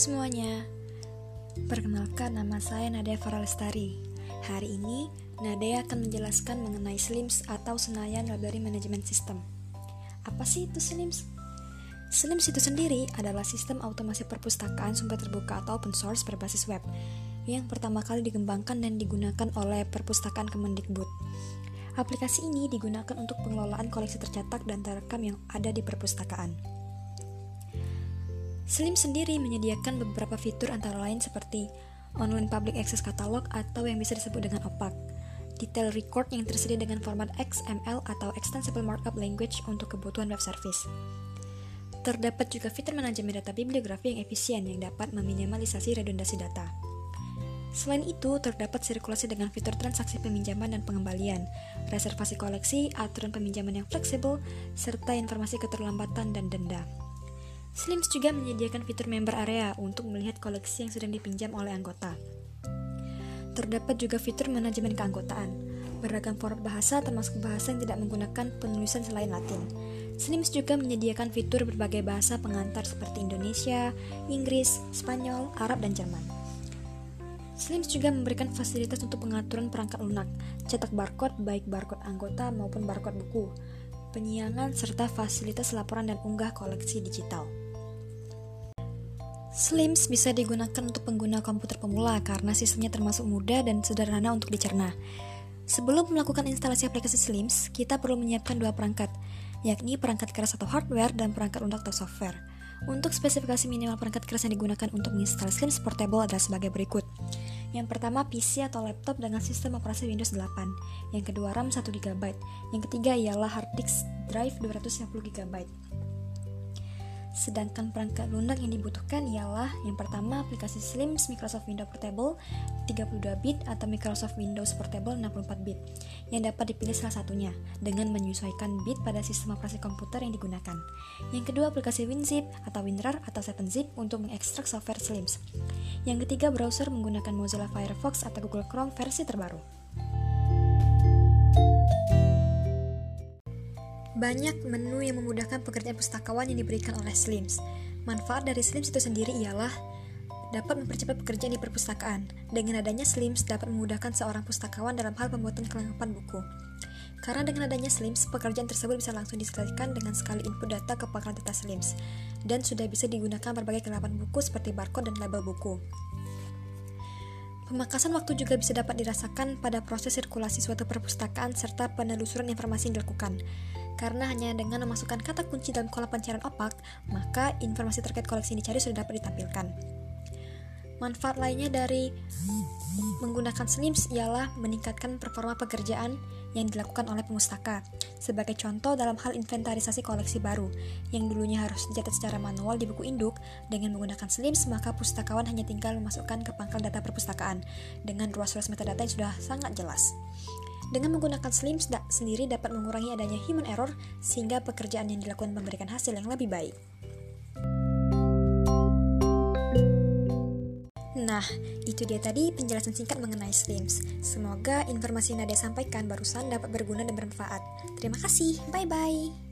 semuanya, perkenalkan nama saya Nadia Faralestari. Hari ini, Nadia akan menjelaskan mengenai SLIMS atau Senayan Library Management System. Apa sih itu SLIMS? SLIMS itu sendiri adalah sistem automasi perpustakaan sumber terbuka atau open source berbasis web yang pertama kali dikembangkan dan digunakan oleh perpustakaan Kemendikbud. Aplikasi ini digunakan untuk pengelolaan koleksi tercetak dan terekam yang ada di perpustakaan. Slim sendiri menyediakan beberapa fitur antara lain seperti online public access catalog atau yang bisa disebut dengan OPAC, detail record yang tersedia dengan format XML atau Extensible Markup Language untuk kebutuhan web service. Terdapat juga fitur manajemen data bibliografi yang efisien yang dapat meminimalisasi redundasi data. Selain itu, terdapat sirkulasi dengan fitur transaksi peminjaman dan pengembalian, reservasi koleksi, aturan peminjaman yang fleksibel, serta informasi keterlambatan dan denda. Slims juga menyediakan fitur member area untuk melihat koleksi yang sedang dipinjam oleh anggota. Terdapat juga fitur manajemen keanggotaan, beragam format bahasa termasuk bahasa yang tidak menggunakan penulisan selain Latin. Slims juga menyediakan fitur berbagai bahasa pengantar seperti Indonesia, Inggris, Spanyol, Arab, dan Jerman. Slims juga memberikan fasilitas untuk pengaturan perangkat lunak, cetak barcode baik barcode anggota maupun barcode buku, penyiangan, serta fasilitas laporan dan unggah koleksi digital. Slims bisa digunakan untuk pengguna komputer pemula karena sistemnya termasuk mudah dan sederhana untuk dicerna. Sebelum melakukan instalasi aplikasi Slims, kita perlu menyiapkan dua perangkat, yakni perangkat keras atau hardware dan perangkat lunak atau software. Untuk spesifikasi minimal perangkat keras yang digunakan untuk menginstal Slims Portable adalah sebagai berikut. Yang pertama PC atau laptop dengan sistem operasi Windows 8. Yang kedua RAM 1 GB. Yang ketiga ialah hard disk drive 250 GB. Sedangkan perangkat lunak yang dibutuhkan ialah yang pertama aplikasi Slims Microsoft Windows Portable 32 bit atau Microsoft Windows Portable 64 bit yang dapat dipilih salah satunya dengan menyesuaikan bit pada sistem operasi komputer yang digunakan. Yang kedua aplikasi WinZip atau WinRAR atau 7zip untuk mengekstrak software Slims. Yang ketiga browser menggunakan Mozilla Firefox atau Google Chrome versi terbaru. Banyak menu yang memudahkan pekerjaan pustakawan yang diberikan oleh Slims. Manfaat dari Slims itu sendiri ialah dapat mempercepat pekerjaan di perpustakaan. Dengan adanya Slims dapat memudahkan seorang pustakawan dalam hal pembuatan kelengkapan buku. Karena dengan adanya Slims, pekerjaan tersebut bisa langsung diselesaikan dengan sekali input data ke pangkalan data Slims, dan sudah bisa digunakan berbagai kelengkapan buku seperti barcode dan label buku. Pemangkasan waktu juga bisa dapat dirasakan pada proses sirkulasi suatu perpustakaan serta penelusuran informasi yang dilakukan. Karena hanya dengan memasukkan kata kunci dalam kolom pencarian opak, maka informasi terkait koleksi yang dicari sudah dapat ditampilkan. Manfaat lainnya dari menggunakan SLIMS ialah meningkatkan performa pekerjaan yang dilakukan oleh pemustaka. Sebagai contoh dalam hal inventarisasi koleksi baru, yang dulunya harus dicatat secara manual di buku induk, dengan menggunakan SLIMS maka pustakawan hanya tinggal memasukkan ke pangkal data perpustakaan dengan ruas-ruas metadata yang sudah sangat jelas. Dengan menggunakan Slims da sendiri dapat mengurangi adanya human error sehingga pekerjaan yang dilakukan memberikan hasil yang lebih baik. Nah, itu dia tadi penjelasan singkat mengenai Slims. Semoga informasi yang Nadia sampaikan barusan dapat berguna dan bermanfaat. Terima kasih, bye-bye.